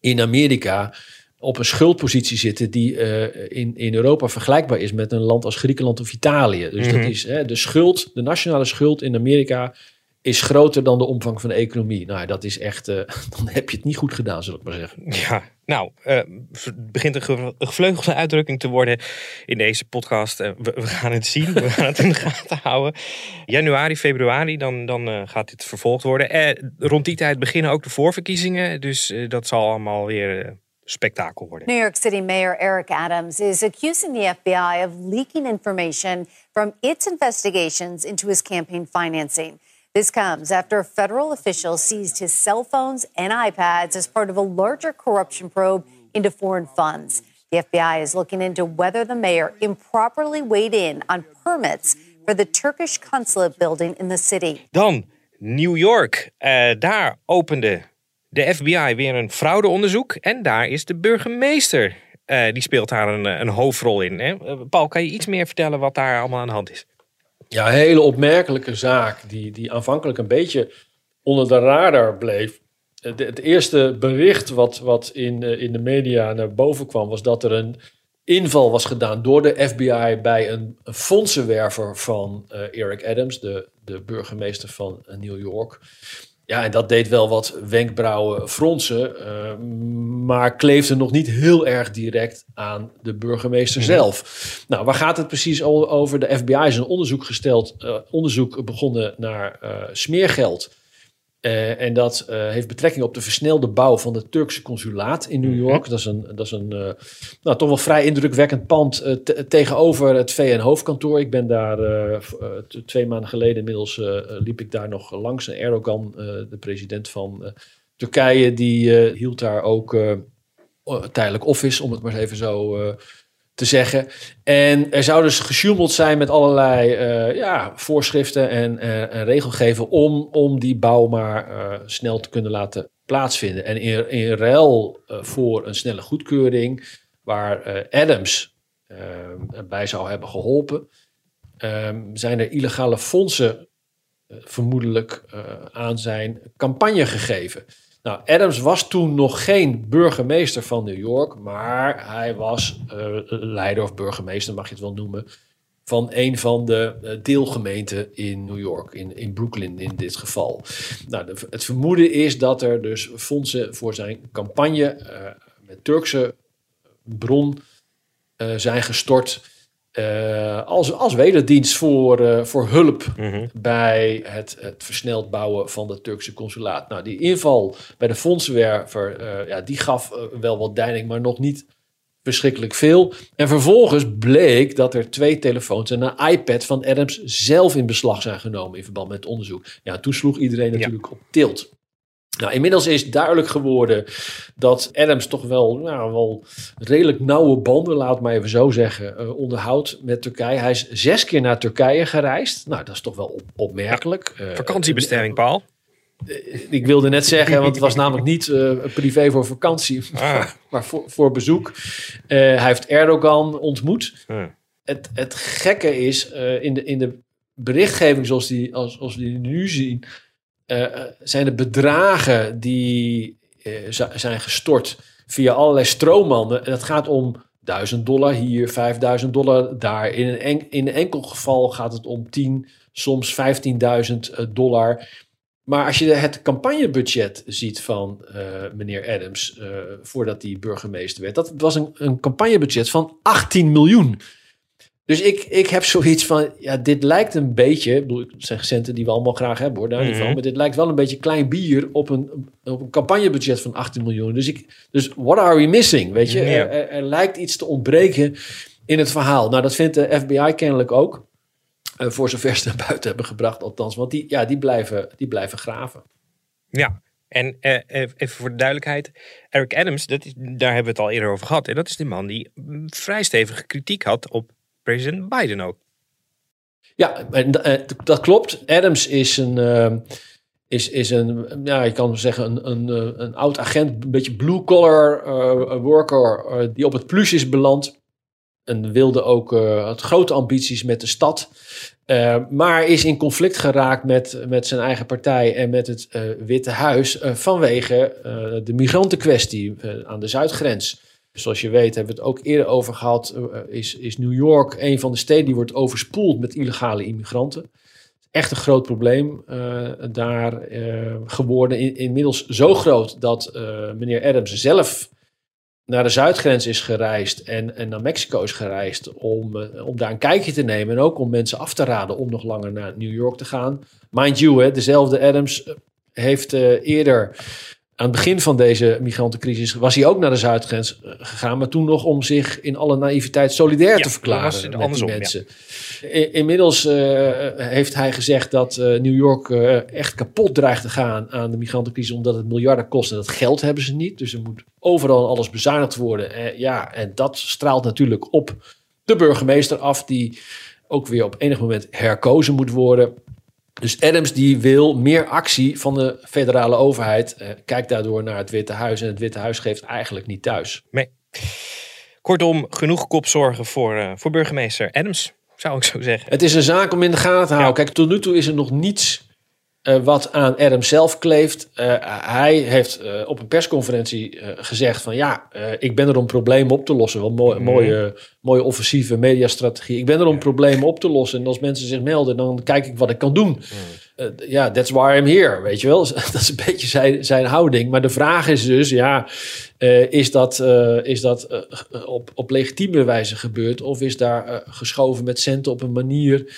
in Amerika op een schuldpositie zitten die eh, in, in Europa vergelijkbaar is met een land als Griekenland of Italië. Dus Mhm. dat is hè, de schuld, de nationale schuld in Amerika is groter dan de omvang van de economie. Nou, dat is echt, eh, [LAUGHS] dan heb je het niet goed gedaan, zal ik maar zeggen. Ja, nou, eh, het begint een ge- een gevleugelde uitdrukking te worden in deze podcast. We, we gaan het zien, we gaan het in de [LAUGHS] gaten houden. Januari, februari, dan, dan gaat dit vervolgd worden. Rond die tijd beginnen ook de voorverkiezingen. Dus dat zal allemaal weer spektakel worden. New York City Mayor Eric Adams is accusing the FBI of leaking information from its investigations into his campaign financing. This comes after a federal official seized his cell phones and iPads as part of a larger corruption probe into foreign funds. The FBI is looking into whether the mayor improperly weighed in on permits for the Turkish consulate building in the city. Dan New York. Eh, daar opende de FBI weer een fraudeonderzoek. En daar is de burgemeester eh, die speelt daar een, een hoofdrol in. Hè? Eh, Paul, kan je iets meer vertellen wat daar allemaal aan de hand is? Ja, een hele opmerkelijke zaak die, die aanvankelijk een beetje onder de radar bleef. Het, eerste bericht wat, wat in, eh, in de media naar boven kwam was dat er een inval was gedaan door de FBI bij een, fondsenwerver van eh, Eric Adams, de, de burgemeester van eh, New York. Ja, en dat deed wel wat wenkbrauwen fronsen, eh, maar kleefde nog niet heel erg direct aan de burgemeester Mhm. zelf. Nou, waar gaat het precies over? De FBI is een onderzoek gesteld, eh, onderzoek begonnen naar eh, smeergeld. Eh, en dat eh, heeft betrekking op de versnelde bouw van het Turkse consulaat in New York. Dat is een, dat is een eh, nou, toch wel vrij indrukwekkend pand te- tegenover het VN-hoofdkantoor. Ik ben daar twee maanden geleden inmiddels liep ik daar nog langs. En Erdogan, de president van Turkije, die hield daar ook tijdelijk office, om het maar even zo te zeggen. En er zou dus gesjoemeld zijn met allerlei eh, ja, voorschriften en, en regelgeving om, om die bouw maar eh, snel te kunnen laten plaatsvinden. En in, in ruil voor een snelle goedkeuring, waar Adams bij zou hebben geholpen, eh, zijn er illegale fondsen vermoedelijk aan zijn campagne gegeven. Nou, Adams was toen nog geen burgemeester van New York, maar hij was eh, leider of burgemeester, mag je het wel noemen, van een van de eh, deelgemeenten in New York, in, in Brooklyn in dit geval. Nou, het vermoeden is dat er dus fondsen voor zijn campagne eh, met Turkse bron zijn gestort. Eh, als, als wederdienst voor, eh, voor hulp bij het, het versneld bouwen van het Turkse consulaat. Nou, die inval bij de fondsenwerver, eh, ja, die gaf wel wat deining, maar nog niet verschrikkelijk veel. En vervolgens bleek dat er twee telefoons en een iPad van Adams zelf in beslag zijn genomen in verband met het onderzoek. Ja, toen sloeg iedereen natuurlijk op tilt. Nou, inmiddels is duidelijk geworden dat Adams toch wel, nou, wel redelijk nauwe banden, laat maar even zo zeggen, eh, onderhoudt met Turkije. Hij is zes keer naar Turkije gereisd. Nou, dat is toch wel op- opmerkelijk. Eh, Vakantiebestemming, Paul. ik wilde net zeggen, want het was namelijk niet eh, privé voor vakantie, Ah. [LAUGHS] maar voor, voor bezoek. Eh, hij heeft Erdogan ontmoet. Het, het gekke is, eh, in, de, in de berichtgeving zoals, die, als, als we die nu zien, eh, eh, zijn de bedragen die eh, zijn gestort via allerlei stroommannen. En het gaat om 1000 dollar hier, 5000 dollar daar. In een, en, in enkel geval gaat het om 10, soms 15.000 eh, dollar. Maar als je het campagnebudget ziet van meneer Adams, voordat hij burgemeester werd, dat was een, een campagnebudget van 18 miljoen. Dus ik, ik heb zoiets van, ja, dit lijkt een beetje, ik bedoel, het zijn centen die we allemaal graag hebben hoor, daar niet Mhm. van, maar dit lijkt wel een beetje klein bier op een, op een campagnebudget van 18 miljoen. Dus, ik, dus what are we missing? Weet je, er, er, er lijkt iets te ontbreken in het verhaal. Nou, dat vindt de FBI kennelijk ook. Eh, voor zover ze naar buiten hebben gebracht, althans. Want die, ja, die, blijven, die blijven graven. Ja, en eh, eh, even voor de duidelijkheid. Eric Adams, dat is, daar hebben we het al eerder over gehad. En dat is de man die mm, vrij stevige kritiek had op president Biden ook. Ja, eh, dat klopt. Adams is een, eh, is, is een ja, je kan zeggen, een, een, eh, een oud agent, een beetje blue-collar worker, die op het plus is beland. En wilde ook, grote ambities met de stad. Maar is in conflict geraakt met, met zijn eigen partij en met het Witte Huis vanwege de migrantenkwestie aan de zuidgrens. Zoals je weet, hebben we het ook eerder over gehad, eh, is, is New York een van de steden die wordt overspoeld met illegale immigranten. Echt een groot probleem eh, daar eh, geworden. In, inmiddels zo groot dat meneer Adams zelf naar de zuidgrens is gereisd en, en naar Mexico is gereisd om, om daar een kijkje te nemen en ook om mensen af te raden om nog langer naar New York te gaan. Mind you, hè, dezelfde Adams heeft eerder aan het begin van deze migrantencrisis was hij ook naar de zuidgrens eh, gegaan, maar toen nog om zich in alle naïviteit solidair Ja, te verklaren was met andersom, die ja. mensen. Inmiddels eh, heeft hij gezegd dat eh, New York echt kapot dreigt te gaan aan de migrantencrisis, omdat het miljarden kost en dat geld hebben ze niet. Dus er moet overal alles bezuinigd worden. Ja, en dat straalt natuurlijk op de burgemeester af, die ook weer op enig moment herkozen moet worden. Dus Adams die wil meer actie van de federale overheid. Eh, kijkt daardoor naar het Witte Huis. En het Witte Huis geeft eigenlijk niet thuis. Nee. Kortom, genoeg kopzorgen voor, uh, voor burgemeester Adams, zou ik zo zeggen. Het is een zaak om in de gaten te houden. Kijk, tot nu toe is er nog niets uh, wat aan Adams zelf kleeft. Uh, hij heeft op een persconferentie gezegd van ja, ik ben er om problemen op te lossen. Wel mooi, mm. mooie, mooie offensieve mediastrategie. Ik ben er om problemen op te lossen. En als mensen zich melden, dan kijk ik wat ik kan doen. Mm. Ja, that's why I'm here, weet je wel. [LAUGHS] dat is een beetje zijn, zijn houding. Maar de vraag is dus, ja, uh, is dat, uh, is dat uh, op, op legitieme wijze gebeurd? Of is daar geschoven met centen op een manier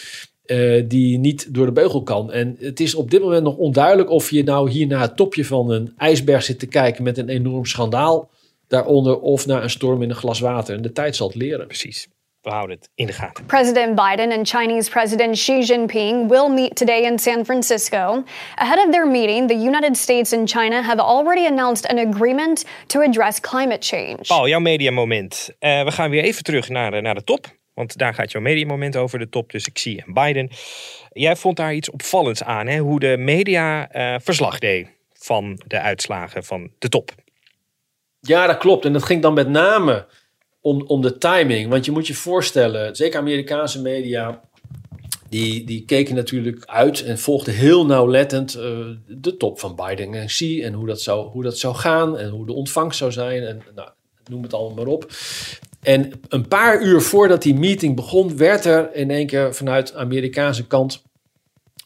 die niet door de beugel kan? En het is op dit moment nog onduidelijk of je nou hier naar het topje van een ijsberg zit te kijken met een enorm schandaal daaronder, of naar een storm in een glas water. En de tijd zal het leren. Precies. We houden het in de gaten. President Biden and Chinese President Xi Jinping will meet today in San Francisco. Ahead of their meeting, the United States and China have already announced an agreement to address climate change. Paul, jouw mediamoment. Uh, we gaan weer even terug naar, de, naar de top. Want daar gaat jouw mediamoment over de top tussen Xi en Biden. Jij vond daar iets opvallends aan, hè? hoe de media uh, verslag deed van de uitslagen van de top. Ja, dat klopt. En dat ging dan met name om, om de timing. Want je moet je voorstellen, zeker Amerikaanse media, die, die keken natuurlijk uit en volgden heel nauwlettend uh, de top van Biden en Xi en hoe dat, zou, hoe dat zou gaan en hoe de ontvangst zou zijn en nou, noem het allemaal maar op. En een paar uur voordat die meeting begon, werd er in één keer vanuit Amerikaanse kant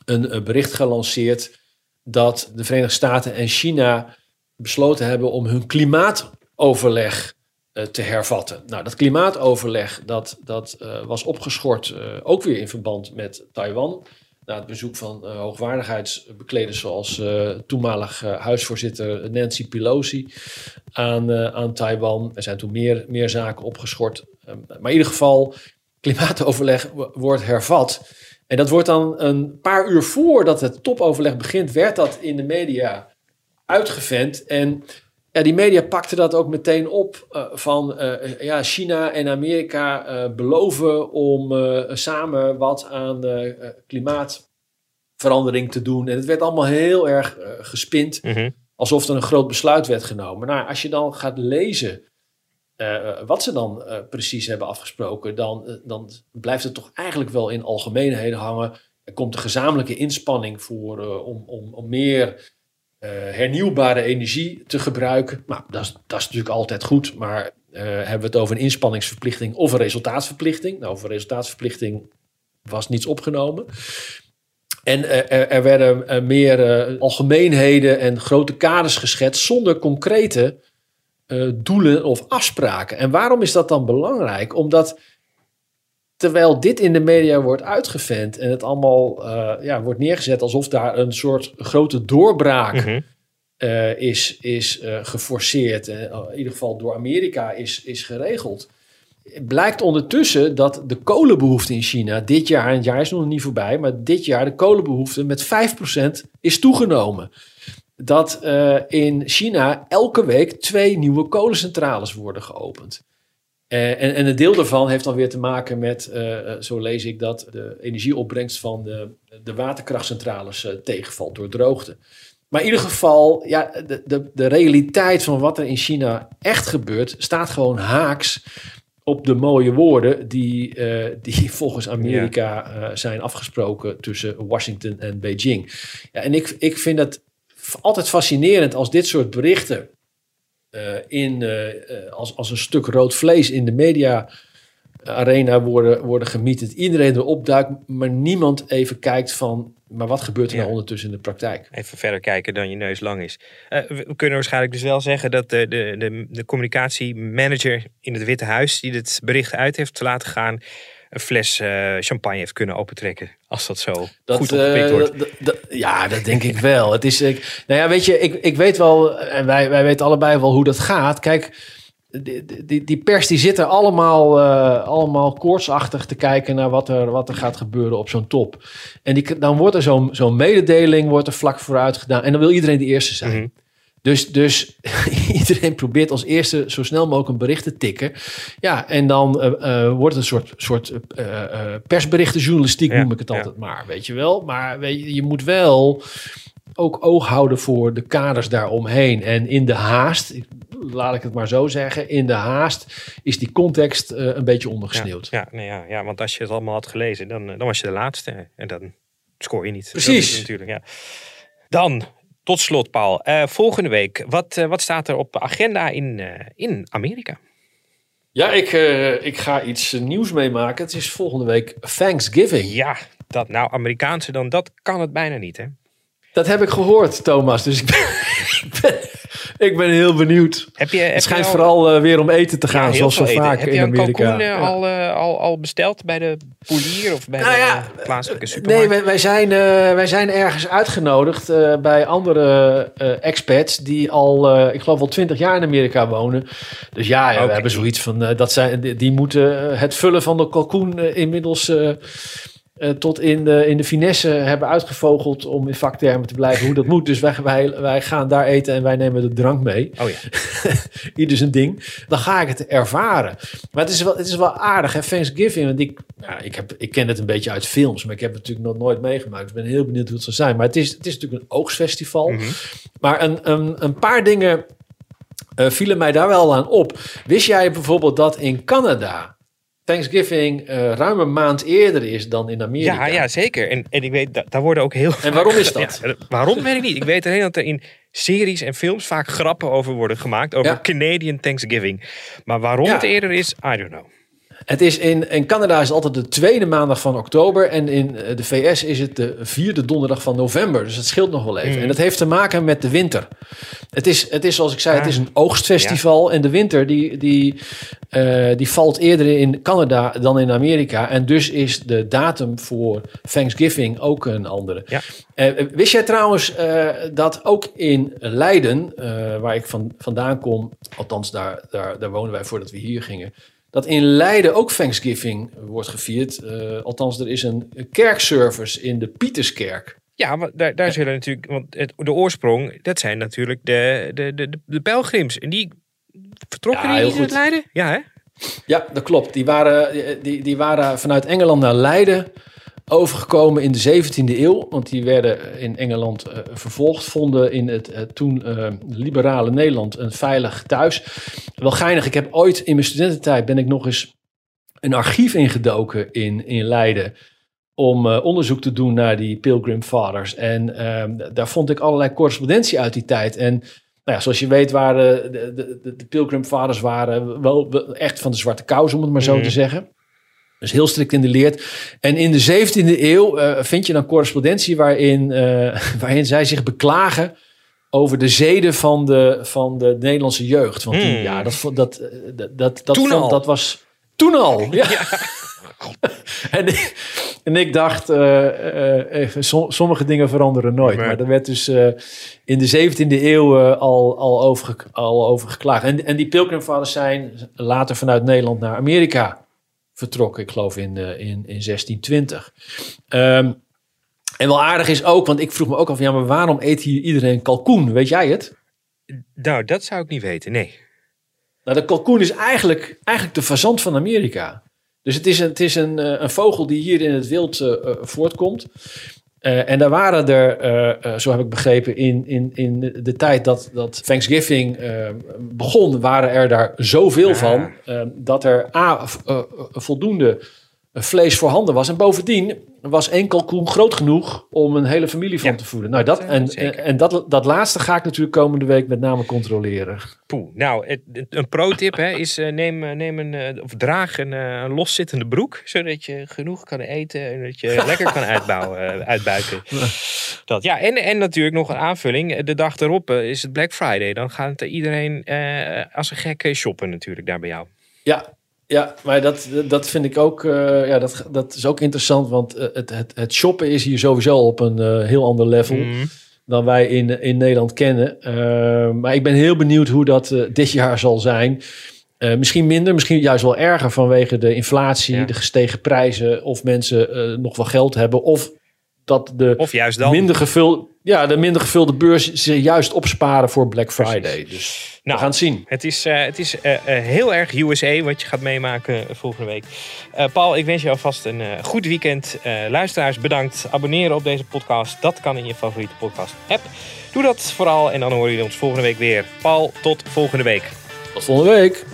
een, een bericht gelanceerd dat de Verenigde Staten en China besloten hebben om hun klimaatoverleg eh, te hervatten. Nou, dat klimaatoverleg dat, dat uh, was opgeschort, ook weer in verband met Taiwan. Na het bezoek van hoogwaardigheidsbekleders zoals toenmalig huisvoorzitter Nancy Pelosi aan, aan Taiwan. Er zijn toen meer, meer zaken opgeschort. Ehm, maar in ieder geval, klimaatoverleg wordt hervat. En dat wordt dan een paar uur voordat het topoverleg begint, werd dat in de media uitgevent. En ja, die media pakten dat ook meteen op uh, van uh, ja, China en Amerika uh, beloven om samen wat aan klimaatverandering te doen. En het werd allemaal heel erg gespind, mm -hmm. alsof er een groot besluit werd genomen. Nou, als je dan gaat lezen wat ze dan precies hebben afgesproken, dan, dan blijft het toch eigenlijk wel in algemeenheden hangen. Er komt een gezamenlijke inspanning voor om, om, om meer hernieuwbare energie te gebruiken. Nou, dat is, dat is natuurlijk altijd goed, maar uh, hebben we het over een inspanningsverplichting of een resultaatsverplichting? Nou, een resultaatsverplichting was niets opgenomen. En er, er, werden meer algemeenheden en grote kaders geschetst zonder concrete doelen of afspraken. En waarom is dat dan belangrijk? Omdat terwijl dit in de media wordt uitgevent en het allemaal uh, ja, wordt neergezet alsof daar een soort grote doorbraak mm -hmm. uh, is, is uh, geforceerd, in ieder geval door Amerika is, is geregeld. Blijkt ondertussen dat de kolenbehoefte in China dit jaar, en het jaar is nog niet voorbij, maar dit jaar de kolenbehoefte met 5% is toegenomen. Dat in China elke week twee nieuwe kolencentrales worden geopend. Uh, en, en, een deel daarvan heeft dan weer te maken met, uh, zo lees ik dat, de energieopbrengst van de, de waterkrachtcentrales tegenvalt door droogte. Maar in ieder geval, ja, de, de, de realiteit van wat er in China echt gebeurt, staat gewoon haaks op de mooie woorden die, die [LAUGHS] volgens Amerika zijn afgesproken tussen Washington en Beijing. Ja, en ik, ik vind het altijd fascinerend als dit soort berichten in, uh, als, als een stuk rood vlees in de media arena worden, worden gemietend. Iedereen erop duikt, maar niemand even kijkt van... maar wat gebeurt er nou ondertussen in de praktijk? Even verder kijken dan je neus lang is. Uh, we kunnen waarschijnlijk dus wel zeggen dat de, de, de, de communicatiemanager in het Witte Huis... die dit bericht uit heeft laten gaan een fles uh, champagne heeft kunnen opentrekken. Als dat zo dat, goed opgepikt uh, wordt. ja, dat denk ik wel. Het is, ik, nou ja, weet je, ik, ik weet wel, en wij, wij weten allebei wel hoe dat gaat. Kijk, die, die, die pers die zit er allemaal, uh, allemaal koortsachtig te kijken naar wat er, wat er gaat gebeuren op zo'n top. En die, dan wordt er zo'n zo'n mededeling wordt er vlak vooruit gedaan. En dan wil iedereen de eerste zijn. Mm -hmm. Dus, dus [LAUGHS] iedereen probeert als eerste zo snel mogelijk een bericht te tikken. Ja, en dan uh, uh, wordt het een soort, soort uh, persberichtenjournalistiek, ja, noem ik het altijd ja. maar. Weet je wel? Maar weet je, je moet wel ook oog houden voor de kaders daaromheen. En in de haast, laat ik het maar zo zeggen. In de haast is die context eh, een beetje ondergesneeuwd. Ja, nee, ja, ja, want als je het allemaal had gelezen, dan, eh, dan was je de laatste. En dan scoor je niet. Precies. natuurlijk, ja. Dan, tot slot, Paul. eh, volgende week, wat, eh, wat staat er op de agenda in, eh, in Amerika? Ja, ik, ik ga iets nieuws meemaken. Het is volgende week Thanksgiving. Ja, dat nou Amerikaanse dan, dat kan het bijna niet, hè? Dat heb ik gehoord, Thomas. Dus ik ben, [LAUGHS] ik ben, ik ben heel benieuwd. Heb je, heb Het schijnt je al- vooral eh, weer om eten te gaan, zoals zo veel eten. vaak Heb in je een Amerika. kalkoen eh, al, al, al besteld bij de polier of bij Nou de ja, eh, plaatselijke Nee, supermarkt? wij, wij, zijn, wij zijn ergens uitgenodigd bij andere expats die al, ik geloof al twintig jaar in Amerika wonen. Dus ja, we hebben zoiets van, dat zijn, die, die moeten het vullen van de kalkoen inmiddels eh, tot in de, in de finesse hebben uitgevogeld om in vaktermen te blijven hoe dat moet. Dus wij, wij, wij gaan daar eten en wij nemen de drank mee. Oh ja. [LAUGHS] Ieder zijn ding. Dan ga ik het ervaren. Maar het is wel, het is wel aardig, hè? Thanksgiving. Want ik, ja, ik, heb, ik ken het een beetje uit films, maar ik heb het natuurlijk nog nooit meegemaakt. Dus ik ben heel benieuwd hoe het zal zijn. Maar het is, het is natuurlijk een oogstfestival. Maar een, een, een paar dingen eh, vielen mij daar wel aan op. Wist jij bijvoorbeeld dat in Canada Thanksgiving eh, ruim een maand eerder is dan in Amerika? Ja, ja, zeker. En, en ik weet, da- daar worden ook heel En waarom is dat? [LAUGHS] Ja, waarom weet ik niet. Ik weet alleen dat er in series en films vaak grappen over worden gemaakt. Over Ja. Canadian Thanksgiving. Maar waarom Ja. het eerder is, I don't know. Het is in, in Canada is het altijd de tweede maandag van oktober. En in eh, de VS is het de vierde donderdag van november. Dus het scheelt nog wel even. Mm. En dat heeft te maken met de winter. Het is, het is zoals ik zei, het is een oogstfestival. En de winter die, die, eh, die valt eerder in Canada dan in Amerika. En dus is de datum voor Thanksgiving ook een andere. Ja. Eh, wist jij trouwens dat ook in Leiden, waar ik van, vandaan kom, althans daar, daar, daar wonen wij voordat we hier gingen, dat in Leiden ook Thanksgiving wordt gevierd. Eh, althans, er is een kerkservice in de Pieterskerk. Ja, want daar, daar zullen natuurlijk, want het, de oorsprong, dat zijn natuurlijk de, de, de, de, de pelgrims. En die vertrokken Ja, die uit goed. Leiden? Ja, hè? Ja, dat klopt. Die waren, die, die waren vanuit Engeland naar Leiden overgekomen in de 17e eeuw. Want die werden in Engeland eh, vervolgd. Vonden in het eh, toen eh, liberale Nederland een veilig thuis. Wel geinig. Ik heb ooit in mijn studententijd ben ik nog eens een archief ingedoken in, in Leiden. Om eh, onderzoek te doen naar die Pilgrim Fathers. En ehm, daar vond ik allerlei correspondentie uit die tijd. En nou ja, zoals je weet waren de, de, de, Pilgrim Fathers waren wel, wel echt van de zwarte kous, om het maar zo Mhm. te zeggen. Dus heel strikt in de leerd. En in de 17e eeuw eh, vind je dan correspondentie waarin, eh, [LAUGHS] waarin zij zich beklagen over de zeden van de, van de Nederlandse jeugd. Want die, Hmm. ja, dat, dat, eh, dat, dat, dat, Toen vond- al. dat was toen al. [LAUGHS] Ja. [LAUGHS] en, ik, en ik dacht, som- sommige dingen veranderen nooit. Nee. Maar er werd dus in de 17e eeuw al, al, over, al over geklaagd. En, en die pilgrimvaders zijn later vanuit Nederland naar Amerika vertrokken. Ik geloof in, eh, in, in 1620. Ehm, en wel aardig is ook, want ik vroeg me ook af, ja, maar waarom eet hier iedereen kalkoen? Weet jij het? Nou, dat zou ik niet weten, nee. Nou, de kalkoen is eigenlijk, eigenlijk de fazant van Amerika. Dus het is een, het is een, eh, een vogel die hier in het wild eh, voortkomt. Eh, en daar waren er, eh, eh, zo heb ik begrepen, in, in, in de, tijd dat, dat Thanksgiving begon, waren er daar zoveel van dat er A, voldoende vlees voorhanden was. En bovendien was één kalkoen groot genoeg om een hele familie van Ja. te voeden. Nou, dat, en, zeker. en dat, dat laatste ga ik natuurlijk komende week met name controleren. Poeh. Nou, het- het- een pro-tip hè, is eh, neem, eh, neem een, eh, of draag een, een loszittende broek. Zodat je genoeg kan eten en dat je [LAUGHS] lekker kan uitbouwen, uitbuiken. Dat, ja, en, en natuurlijk nog een aanvulling. De dag erop is het Black Friday. Dan gaat iedereen eh, als een gek shoppen natuurlijk daar bij jou. Ja, ja maar dat, dat vind ik ook, eh, ja, dat, dat is ook interessant, want eh, het, het, het shoppen is hier sowieso op een eh, heel ander level Mhm. dan wij in, in Nederland kennen. Maar ik ben heel benieuwd hoe dat dit jaar zal zijn. Misschien minder, misschien juist wel erger vanwege de inflatie, Ja. de gestegen prijzen, of mensen nog wel geld hebben, of dat de, Of juist dan. minder, ja, de minder gevulde beurs ze juist opsparen voor Black Friday. Dus Nou, we gaan het zien. Het is, eh, het is eh, eh, heel erg USA wat je gaat meemaken volgende week. Paul, ik wens je alvast een goed weekend. Luisteraars, bedankt. Abonneren op deze podcast. Dat kan in je favoriete podcast app. Doe dat vooral en dan horen jullie ons volgende week weer. Paul, tot volgende week. Tot volgende week.